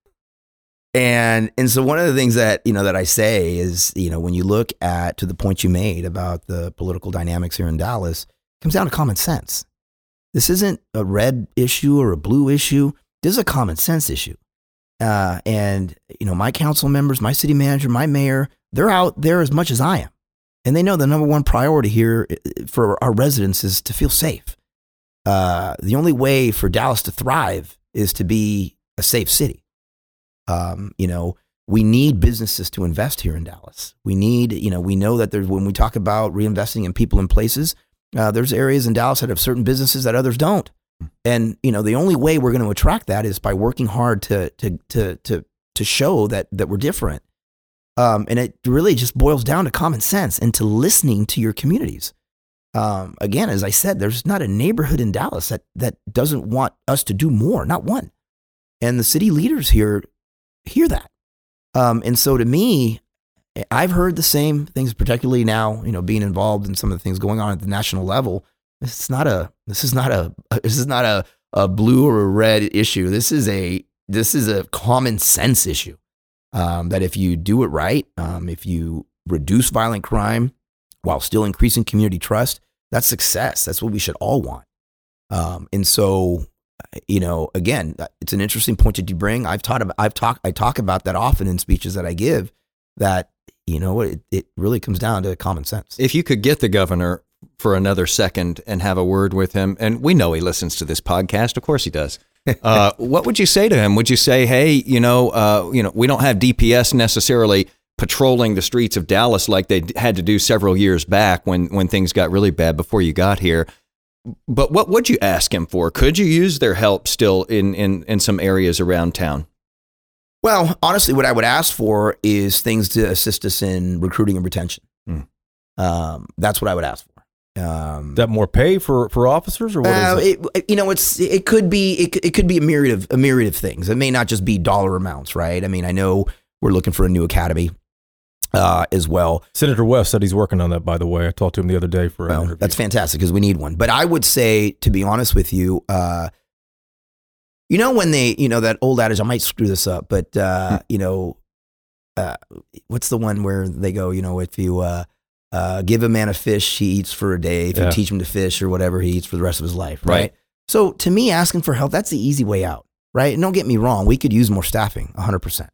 And and so one of the things that you know that I say is you know when you look at to the point you made about the political dynamics here in Dallas, it comes down to common sense. This isn't a red issue or a blue issue. This is a common sense issue. Uh, and you know my council members, my city manager, my mayor, they're out there as much as I am, and they know the number one priority here uh, for our residents is to feel safe. Uh, the only way for Dallas to thrive is to be a safe city. Um, you know, we need businesses to invest here in Dallas. We need, you know, we know that there's when we talk about reinvesting in people and places, uh, there's areas in Dallas that have certain businesses that others don't. And you know, the only way we're going to attract that is by working hard to to to to to show that that we're different. Um, and it really just boils down to common sense and to listening to your communities. Um, again, as I said, there's not a neighborhood in Dallas that that doesn't want us to do more, not one. And the city leaders here hear that. Um, and so to me, I've heard the same things, particularly now, you know, being involved in some of the things going on at the national level. Is not a this is not a [LAUGHS] this is not a, a blue or a red issue. This is a this is a common sense issue. Um, that if you do it right, um, if you reduce violent crime while still increasing community trust, that's success. That's what we should all want. Um, and so, you know, again, it's an interesting point that you bring. I've taught I've talked, I talk about that often in speeches that I give. That you know, it, it really comes down to common sense. If you could get the governor for another second and have a word with him, and we know he listens to this podcast, of course he does. Uh, what would you say to him? Would you say, "Hey, you know, uh, you know, we don't have DPS necessarily patrolling the streets of Dallas like they had to do several years back when when things got really bad before you got here." But what would you ask him for? Could you use their help still in in in some areas around town? Well, honestly, what I would ask for is things to assist us in recruiting and retention. Hmm. Um, that's what I would ask for. Um, that more pay for, for officers or what is Uh, it? it, you know, it's it could be it, it could be a myriad of a myriad of things. It may not just be dollar amounts, right? I mean, I know we're looking for a new academy uh, as well. Senator West said he's working on that, by the way. I talked to him the other day for an Well, interview. that's fantastic because we need one. But I would say, to be honest with you, uh, you know, when they, you know, that old adage, I might screw this up, but, uh, you know, uh, what's the one where they go, you know, if you uh, uh, give a man a fish, he eats for a day. If Yeah. you teach him to fish or whatever, he eats for the rest of his life, right? Right. So to me, asking for help, that's the easy way out, right? And don't get me wrong, we could use more staffing, 100%.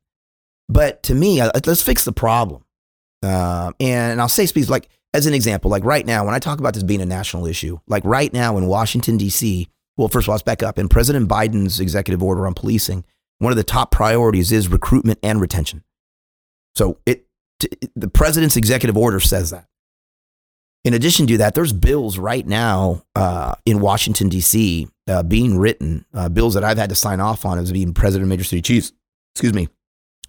But to me, uh, let's fix the problem. Um, and I'll say, speaks like as an example, like right now, when I talk about this being a national issue, like right now in Washington, D.C., well, first of all, let's back up. In President Biden's executive order on policing, one of the top priorities is recruitment and retention. So it, t- the president's executive order says that. In addition to that, there's bills right now uh, in Washington, D.C., uh, being written, uh, bills that I've had to sign off on as being president of Major City Chiefs, excuse me,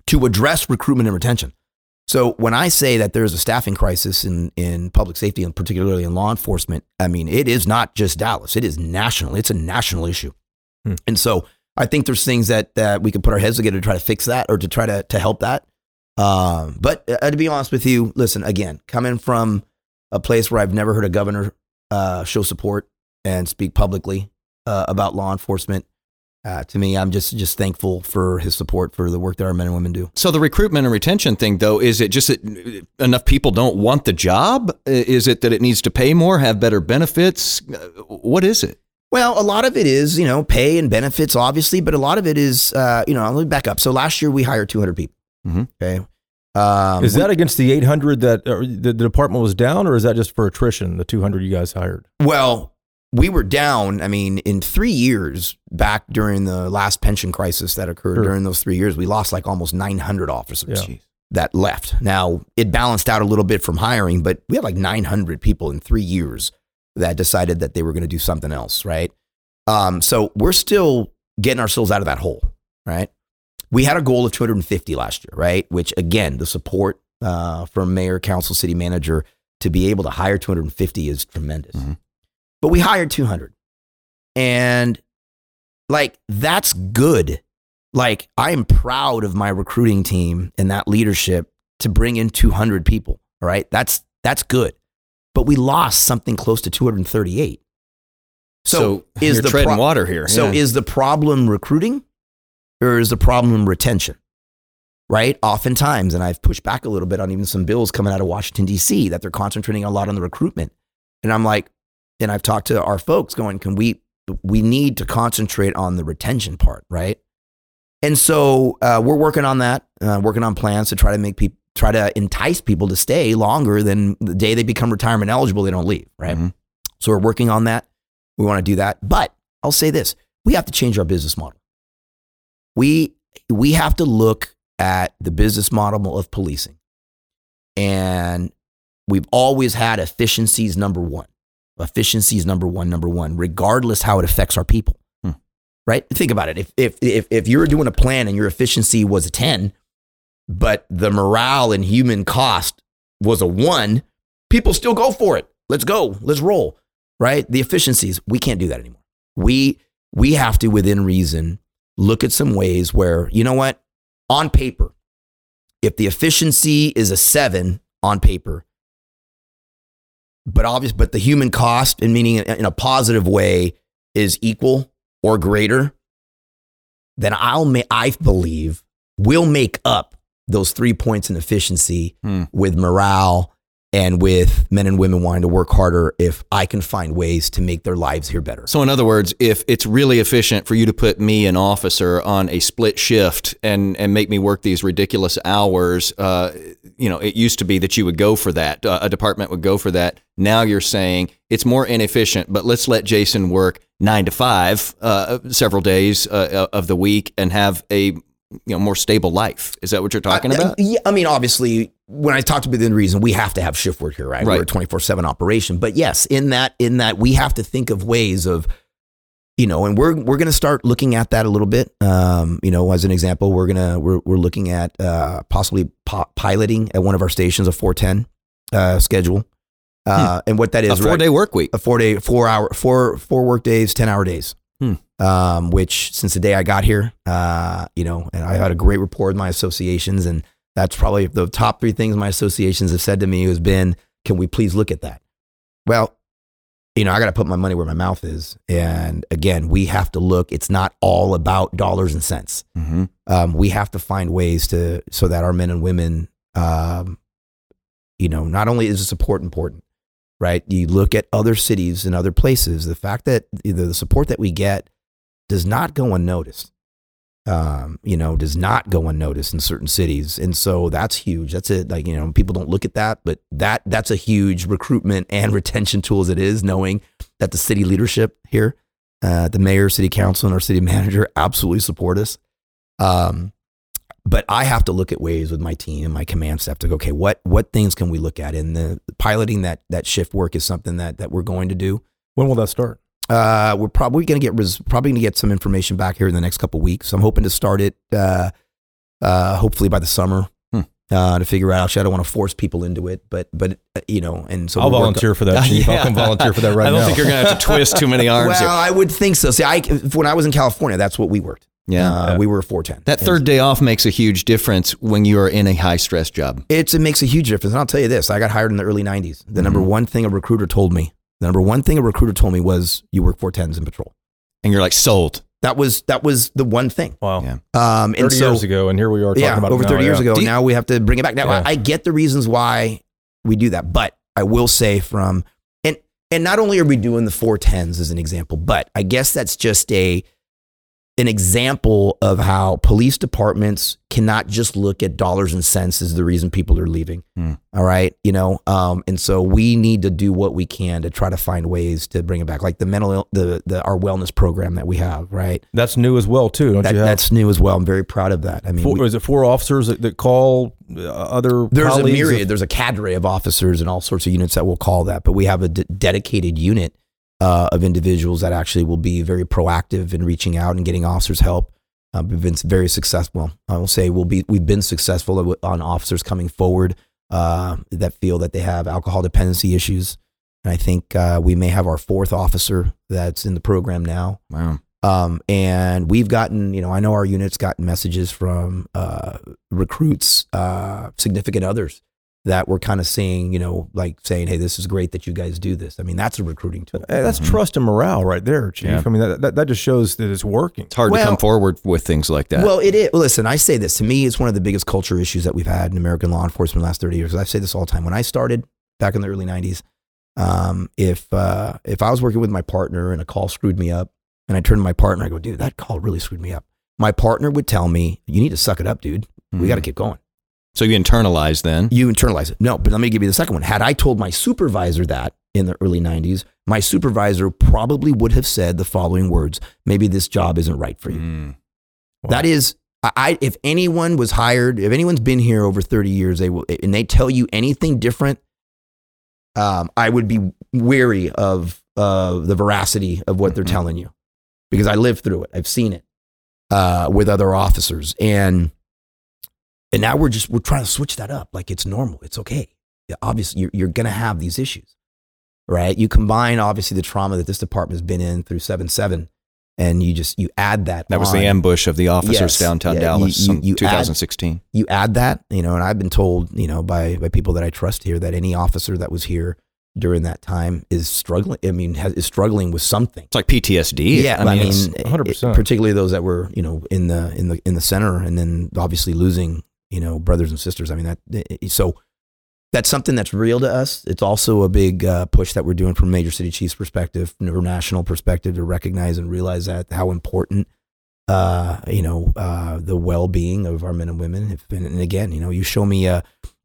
to address recruitment and retention. So when I say that there's a staffing crisis in, in public safety and particularly in law enforcement, I mean, it is not just Dallas. It is national. It's a national issue. Hmm. And so I think there's things that, that we can put our heads together to try to fix that or to try to, to help that. Um, but uh, to be honest with you, listen, again, coming from a place where I've never heard a governor uh, show support and speak publicly uh, about law enforcement, uh, to me, I'm just just thankful for his support for the work that our men and women do. So the recruitment and retention thing, though, is it just that enough people don't want the job? Is it that it needs to pay more, have better benefits? Uh, What is it? Well, a lot of it is, you know, pay and benefits, obviously, but a lot of it is, uh, you know, let me back up. So last year we hired 200 people. Mhm. Okay. Um, Is that against the 800 that uh, the, the department was down, or is that just for attrition, the 200 you guys hired? well, we were down. I mean, in three years back during the last pension crisis that occurred Sure. during those three years, we lost like almost 900 officers Yeah. that left. Now, it balanced out a little bit from hiring, but we had like 900 people in three years that decided that they were going to do something else, right? Um, so we're still getting ourselves out of that hole, right? We had a goal of 250 last year, right? Which again, the support uh, from mayor, council, city manager to be able to hire 250 is tremendous. Mhm. But we hired 200, and like that's good. Like I am proud of my recruiting team and that leadership to bring in 200 people. All right, that's that's good. But we lost something close to 238. So, is you're the treading pro- water here? so Yeah. is the problem recruiting or is the problem retention? Right? Oftentimes, and I've pushed back a little bit on even some bills coming out of Washington, D.C., that they're concentrating a lot on the recruitment. And I'm like, and I've talked to our folks going, can we, we need to concentrate on the retention part, right? And so uh, we're working on that, uh, working on plans to try to make people, try to entice people to stay longer than the day they become retirement eligible, they don't leave, right? Mhm. So we're working on that. We want to do that. But I'll say this we have to change our business model. We, we have to look at the business model of policing. And we've always had efficiencies number one. Efficiencies number one, number one, regardless how it affects our people. Hmm. Right? Think about it. If, if, if, if you're doing a plan and your efficiency was a 10, but the morale and human cost was a one, people still go for it. Let's go. Let's roll. Right? The efficiencies, we can't do that anymore. We we have to within reason look at some ways where, you know what? On paper, if the efficiency is a 7 on paper, but obvious but the human cost and meaning in a positive way is equal or greater, then I'll ma- I believe we'll make up those 3 points in efficiency Hmm. with morale and with men and women wanting to work harder if I can find ways to make their lives here better. So, in other words, if it's really efficient for you to put me, an officer, on a split shift and, and make me work these ridiculous hours, uh, you know, it used to be that you would go for that. Uh, a department would go for that. Now you're saying it's more inefficient, but let's let Jason work nine to five uh, several days uh, of the week and have a you know more stable life. Is that what you're talking I, about? Yeah, I mean, obviously, when I talk about the reason, we have to have shift work here, right? Right. We're a twenty four seven operation, but yes, in that in that we have to think of ways of, you know, and we're we're going to start looking at that a little bit. Um, you know, as an example, we're gonna we're we're looking at uh, possibly po- piloting at one of our stations a four ten uh, schedule, uh, and what that Hmm. a four right? day work week. a four day, four hour, four four work days, ten hour days. Um, which since the day I got here, uh, you know, and I had a great rapport with my associations, and that's probably the top three things my associations have said to me has been, "Can we please look at that?" Well, you know, I got to put my money where my mouth is, and again, we have to look. It's not all about dollars and cents. Mm-hmm. Um, we have to find ways to so that our men and women, um, you know, not only is the support important, right? You look at other cities and other places. The fact that the support that we get does not go unnoticed. um, you know, does not go unnoticed in certain cities, and so that's huge. That's it. Like you know, people don't look at that, but that that's a huge recruitment and [LAUGHS] retention tool as it is, knowing that the city leadership here, uh, the mayor, city council, and our city manager absolutely support us. Um, but I have to look at ways with my team and my command staff to go, okay, what what things can we look at? And the piloting that that shift work is something that that we're going to do. When will that start? Uh, we're probably going to get res- probably going to get some information back here in the next couple weeks. I'm hoping to start it uh, uh, hopefully by the summer Hmm. uh, to figure out. Actually, I don't want to force people into it, but but uh, you know, and so I'll we'll work- volunteer for that, [LAUGHS] Chief. I'll come volunteer for that right now. I don't now. think you're going to have to [LAUGHS] twist too many arms Well, here. I would think so. See, I when I was in California, that's what we worked. Yeah. uh, we were 410. That third day off makes a huge difference when you are in a high stress job. it's it makes a huge difference. And I'll tell you this: I got hired in the early '90s. The number Mm-hmm. one thing a recruiter told me, the number one thing a recruiter told me was, "You work 410s in patrol." And you're like sold. That was that was the one thing. wow. Um, and 30 so years ago, and here we are talking yeah, about over it 30 now, years yeah. ago. You- now we have to bring it back. Now Yeah. I, I get the reasons why we do that, but I will say from and and not only are we doing the 410s as an example, but I guess that's just a an example of how police departments cannot just look at dollars and cents as the reason people are leaving. Hmm. All right, you know, um, and so we need to do what we can to try to find ways to bring it back, like the mental the the our wellness program that we have. Right, That's new as well, too. Don't that, that's new as well. I'm very proud of that. I mean, four, we- is it four officers that, that call uh, other there's a myriad. There's a cadre of officers and all sorts of units that will call that, but we have a d- dedicated unit uh, of individuals that actually will be very proactive in reaching out and getting officers help. Uh, we've been very successful. I will say we'll be we've been successful on officers coming forward uh, that feel that they have alcohol dependency issues, and I think uh, we may have our fourth officer that's in the program now. Wow. Um, and we've gotten, you know, I know our unit's gotten messages from uh, recruits, uh, significant others that we're kind of seeing, you know, like saying, "Hey, this is great that you guys do this." I mean, that's a recruiting tool. Hey, that's trust and morale right there, Chief. Yeah. I mean, that, that, that just shows that it's working. It's hard Well- to come forward with things like that. Well, it is. Listen, I say this to me, it's one of the biggest culture issues that we've had in American law enforcement the last 30 years. I say this all the time. When I started back in the early 90s, um, if uh, if I was working with my partner and a call screwed me up, and I turned to my partner, I go, dude, that call really screwed me up. My partner would tell me, you need to suck it up, dude. We Mhm. got to keep going. So you internalize then. You internalize it. No, but let me give you the second one. Had I told my supervisor that in the early 90s, my supervisor probably would have said the following words Maybe this job isn't right for you. Mm. That is, I- if anyone was hired, if anyone's been here over 30 years, they will, and they tell you anything different, um, I would be wary of uh, the veracity of what they're Mhm. telling you because I lived through it. I've seen it uh, with other officers. And, and now we're just, we're trying to switch that up. Like it's normal. It's okay. Yeah, Obviously, you're, you're going to have these issues, right? You combine obviously the trauma that this department has been in through 7 7, and you just, you add that. That was the ambush of the officers Yes. downtown Yeah, Dallas you- you- in you add- 2016. you add that, you know, and I've been told, you know, by by people that I trust here that any officer that was here during that time is struggling. I mean, has, is struggling with something. It's like PTSD. Yeah, I mean, it's- it- 100%. particularly those that were, you know, in the in the in the center, and then obviously losing, you know, brothers and sisters. I mean, that so that's something that's real to us. It's also a big uh, push that we're doing from major city chiefs perspective, from a national perspective, to recognize and realize that how important, uh, you know, uh, the well being of our men and women. If, and, and again, you know, you show me a,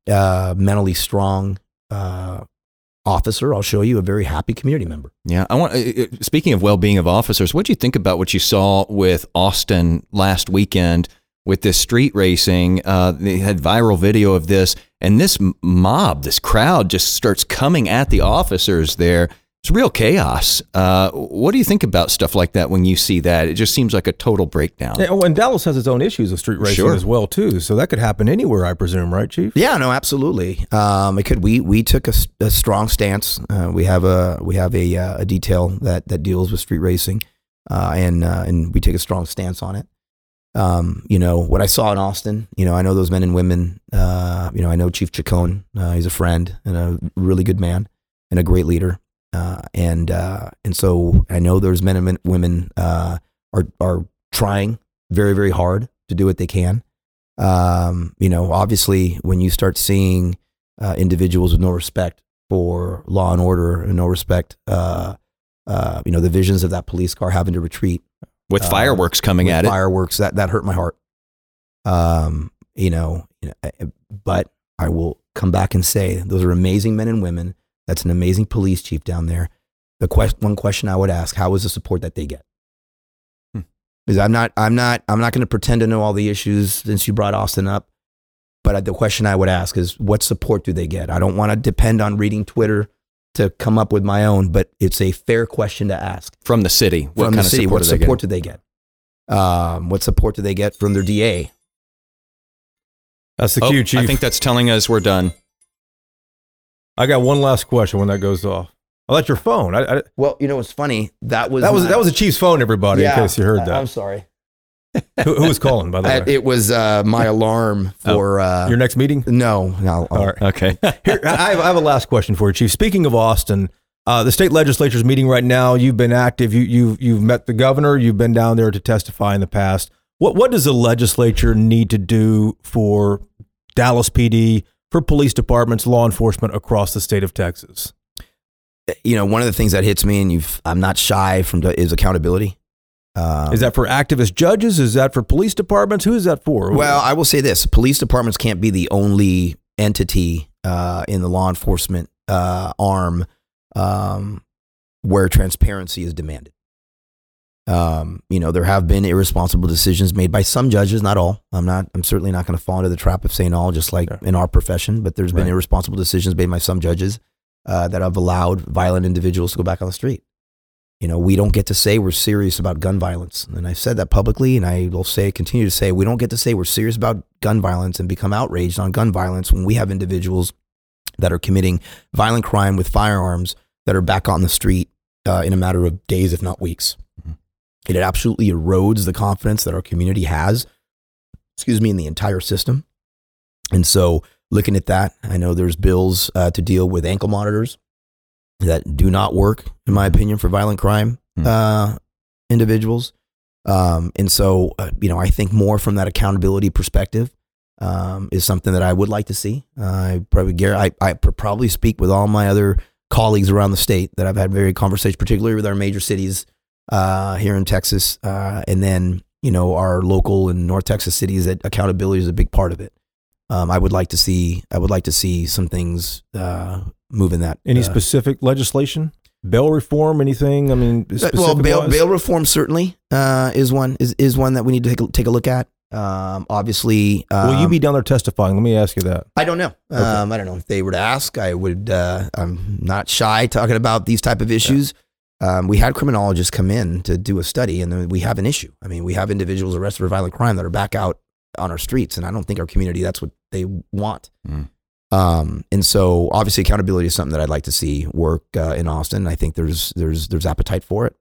a mentally strong uh, officer, I'll show you a very happy community member. Yeah, I want. uh, uh, Speaking of well-being of officers, what do you think about what you saw with Austin last weekend with this street racing? Uh, they had viral video of this, and this mob, this crowd, just starts coming at the officers there. It's real chaos. Uh, what do you think about stuff like that when you see that? It just seems like a total breakdown. Yeah, oh, and Dallas has its own issues with street racing Sure. as well too. So that could happen anywhere, I presume, right, Chief? Yeah, no, absolutely. Um, it could. We we took a strong stance. Uh, we have a we have a, uh, a detail that that deals with street racing, uh, and uh, and we take a strong stance on it. Um, you know what I saw in Austin. You know, I know those men and women. Uh, you know, I know Chief Chacon. Uh, he's a friend and a really good man and a great leader. Uh, and uh, and so I know those men and women uh, are are trying very very hard to do what they can. Um, you know, obviously, when you start seeing uh, individuals with no respect for law and order and no respect, you know, the visions of that police car having to retreat, With Um, fireworks coming with at it. fireworks that that hurt my heart. Um, you know, you know, but I will come back and say those are amazing men and women. That's an amazing police chief down there. The quest, one question I would ask: How is the support that they get? Hmm. Because I'm not, I'm not, I'm not going to pretend to know all the issues since you brought Austin up. But the question I would ask is, what support do they get? I don't want to depend on reading Twitter to come up with my own, but it's a fair question to ask from the city. What from kind the of city. support What are they support getting? do they get? Um, what support do they get from their DA? That's the Oh, cue, Chief. I think that's telling us we're done. I got one last question when that goes off. Oh, that's your phone. I, I, Well, you know what's funny? That was that was my- that was a Chief's phone, everybody. Yeah, in case you heard I- that. I'm sorry. Who, who was calling, by the I- way? it was uh, my alarm for uh, Your next meeting? no. no I'll- All right. Okay. [LAUGHS] Here, I, have, I have a last question for you, Chief. Speaking of Austin, uh, the state legislature is meeting right now. You've been active. You, you've you've met the governor. You've been down there to testify in the past. What what does the legislature need to do for Dallas PD, for police departments, law enforcement across the state of Texas? you know, one of the things that hits me, and you've, I'm not shy from, is accountability. Um, Is that for activist judges? Is that for police departments? Who is that for? Well, I will say this: police departments can't be the only entity uh, in the law enforcement uh, arm um, where transparency is demanded. Um, you know, there have been irresponsible decisions made by some judges, not all. I'm not. I'm certainly not going to fall into the trap of saying all, just like Sure. in our profession. But there's been irresponsible decisions made by some judges uh, that have allowed violent individuals to go back on the street. You know, we don't get to say we're serious about gun violence. And I've said that publicly, and I will say, continue to say, we don't get to say we're serious about gun violence and become outraged on gun violence when we have individuals that are committing violent crime with firearms that are back on the street uh, in a matter of days, if not weeks. It absolutely erodes the confidence that our community has, excuse me, in the entire system. And so, looking at that, I know there's bills uh, to deal with ankle monitors that do not work, in my opinion, for violent crime Hmm. uh, individuals. Um, and so, uh, you know, I think more from that accountability perspective um, is something that I would like to see. Uh, I probably, Gar- I, I pr- probably speak with all my other colleagues around the state that I've had very conversations, particularly with our major cities uh, here in Texas, uh, and then you know our local and North Texas cities. That accountability is a big part of it. Um, I would like to see. I would like to see some things uh, move in that. Any uh, specific legislation, bail reform, anything? I mean, Uh, well, bail, specific-wise? bail reform certainly uh, is one is, is one that we need to take a, take a look at. Um, obviously, um, Will you be down there testifying? Let me ask you that. I don't know. Um, I don't know if they were to ask. I would. Uh, I'm not shy talking about these type of issues. Um, we had criminologists come in to do a study, and then we have an issue. I mean, we have individuals arrested for violent crime that are back out on our streets, and I don't think our community that's what they want. Mm. Um, and so, obviously, accountability is something that I'd like to see work uh, in Austin. I think there's there's there's appetite for it,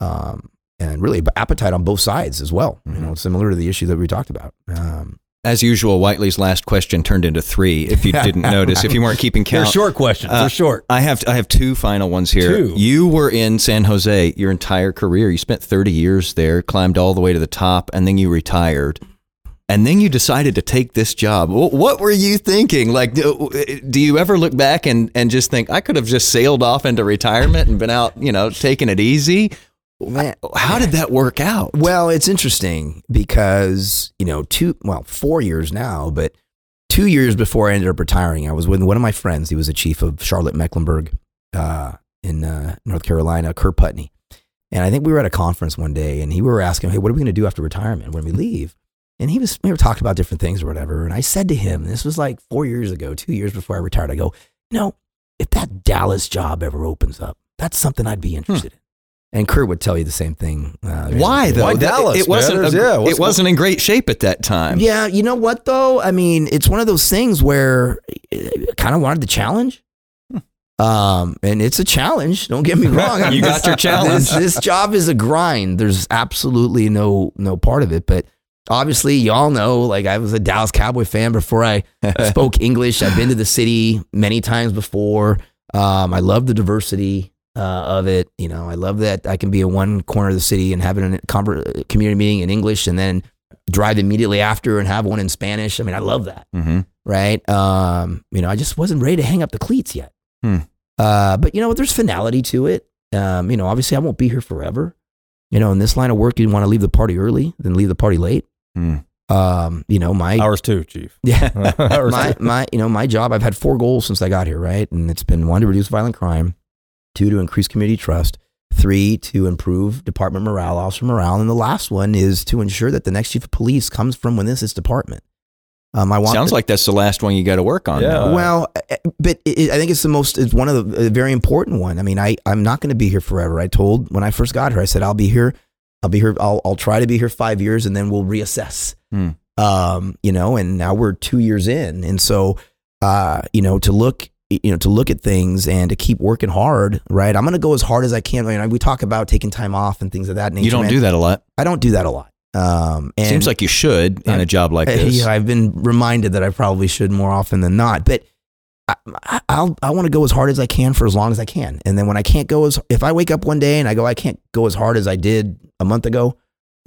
um, and really appetite on both sides as well. You know, similar to the issue that we talked about. Um, As usual, Whitely's last question turned into three. If you [LAUGHS] didn't notice, if you weren't keeping count, They're count, short questions. Uh, They're short. I have I have two final ones here. Two. You were in San Jose your entire career. You spent 30 years there, climbed all the way to the top, and then you retired. And then you decided to take this job. What were you thinking? Like, do, do you ever look back and, and just think I could have just sailed off into retirement and been out, you know, taking it easy? man, How did that work out? Well, it's interesting because, you know, two, well, four years now, but two years before I ended up retiring, I was with one of my friends. He was a chief of Charlotte Mecklenburg uh, in uh, North Carolina, Kerr Putney. And I think we were at a conference one day and he we were asking, hey, what are we going to do after retirement when we leave? And he was, we were talking about different things or whatever. And I said to him, this was like four years ago, two years before I retired, I go, you know, if that Dallas job ever opens up, that's something I'd be interested in. And Kerr would tell you the same thing. Uh, Why though? Why Dallas, It, wasn't. A, yeah, it wasn't in great shape at that time. Yeah, you know what though? I mean, it's one of those things where I kind of wanted the challenge. Um, and it's a challenge. Don't get me [LAUGHS] wrong. you got your [LAUGHS] challenge. This, this job is a grind. There's absolutely no no part of it. But obviously, y'all know. Like I was a Dallas Cowboy fan before I [LAUGHS] spoke English. I've been to the city many times before. Um, I love the diversity uh, of it. You know, I love that I can be in one corner of the city and having a conver- community meeting in English, and then drive immediately after and have one in Spanish. I mean, I love that. hmm Right? Um, you know, I just wasn't ready to hang up the cleats yet. Hmm. Uh, but you know, there's finality to it. Um, you know, obviously, I won't be here forever. You know, in this line of work, you want to leave the party early then leave the party late. Hmm. Um, you know, my Ours too, Chief. yeah, [LAUGHS] [LAUGHS] my too. my you know my job. I've had four goals since I got here, right? And it's been one to reduce violent crime, two to increase community trust, three to improve department morale, officer morale, and the last one is to ensure that the next chief of police comes from within this department. Um, I want Sounds the- like that's the last one you got to work on. Yeah. now. well, uh, but it, I think it's the most, it's one of the, a very important one. I mean, I, I'm not going to be here forever. I told when I first got here, I said, I'll be here. I'll be here. I'll, I'll try to be here five years and then we'll reassess. Hmm. Um, you know, and now we're two years in. And so, uh, you know, to look, you know, to look at things and to keep working hard, right? I'm going to go as hard as I can. I mean, we talk about taking time off and things of that nature. you don't man. do that a lot. I don't do that a lot. Um, and Seems like you should in a job like uh, this. Yeah, I've been reminded that I probably should more often than not. But I, I, I'll I want to go as hard as I can for as long as I can. And then when I can't go as if I wake up one day and I go I can't go as hard as I did a month ago,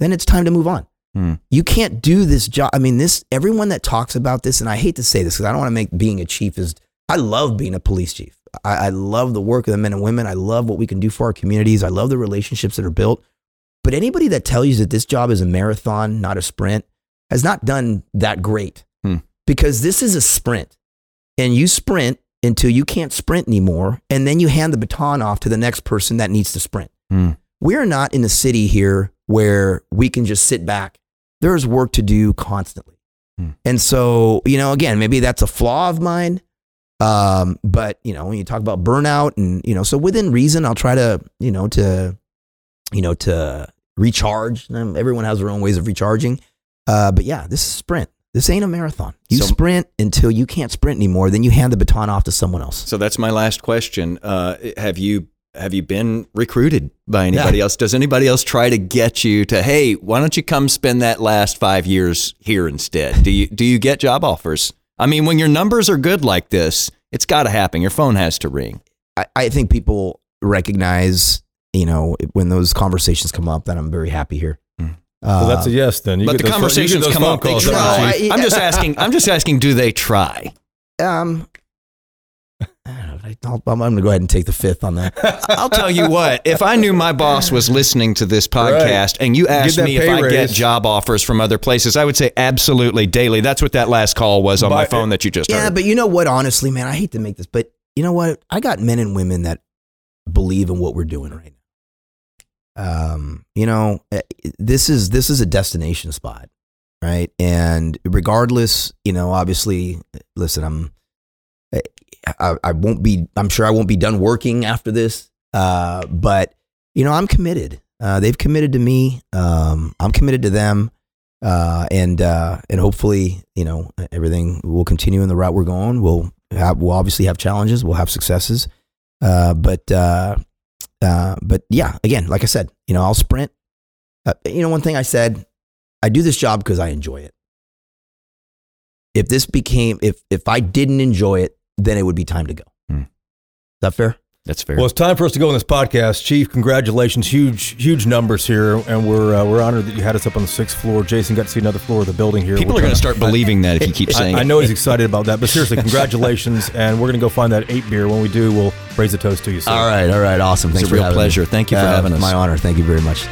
then it's time to move on. Hmm. You can't do this job. I mean, this everyone that talks about this, and I hate to say this because I don't want to make being a chief is. I love being a police chief. I, I love the work of the men and women. I love what we can do for our communities. I love the relationships that are built. But anybody that tells you that this job is a marathon, not a sprint, has not done that great. Hmm. Because this is a sprint. And you sprint until you can't sprint anymore. And then you hand the baton off to the next person that needs to sprint. Hmm. We're not in a city here where we can just sit back. There's work to do constantly. Hmm. And so, you know, again, maybe that's a flaw of mine. Um, but you know, when you talk about burnout and, you know, so within reason, I'll try to, you know, to, you know, to recharge. Everyone has their own ways of recharging. Uh, but yeah, this is sprint. This ain't a marathon. You So- sprint until you can't sprint anymore. Then you hand the baton off to someone else. So that's my last question. Uh, have you have you been recruited by anybody Yeah. else? Does anybody else try to get you to hey, why don't you come spend that last five years here instead? Do you do you get job offers? I mean, when your numbers are good like this, it's got to happen. Your phone has to ring. I, I think people recognize, you know, when those conversations come up, that I'm very happy here. Hmm. Uh, Well, that's a yes then. You but get the those phone- you get conversations those come phone up. They calls, don't try. I'm just [LAUGHS] asking. I'm just asking. Do they try? um, I don't know, I'll, I'm going to go ahead and take the fifth on that. [LAUGHS] I'll tell you what. If I knew my boss was listening to this podcast and you asked me if pay I get job offers from other places, I would say absolutely daily. That's what that last call was on my phone that you just yeah, heard. but you know what? Honestly, man, I hate to make this, but you know what? I got men and women that believe in what we're doing right now. Um, you know, eh, this is this is a destination spot, right? And regardless, you know, obviously, listen, I'm, eh, I, I won't be, I'm sure I won't be done working after this, uh, but you know, I'm committed. Uh, they've committed to me. Um, I'm committed to them uh, and uh, and hopefully, you know, everything will continue in the route we're going. We'll have, we'll obviously have challenges. We'll have successes, uh, but uh, but yeah, again, like I said, you know, I'll sprint. You know, one thing I said, I do this job because I enjoy it. If this became, if if I didn't enjoy it, then it would be time to go. Hmm. Is that fair? That's fair. Well, it's time for us to go on this podcast. Chief, congratulations. Huge, huge numbers here. And we're, uh, we're honored that you had us up on the sixth floor. Jason got to see another floor of the building here. People We're are going to start believing that if you keep saying I, I know he's excited about that, but seriously, congratulations. and we're going to go find that eight beer. When we do, we'll raise a toast to you. sir. All right, all right, awesome. It's a for real having me. pleasure. Thank you for Uh, having us. My honor. Thank you very much.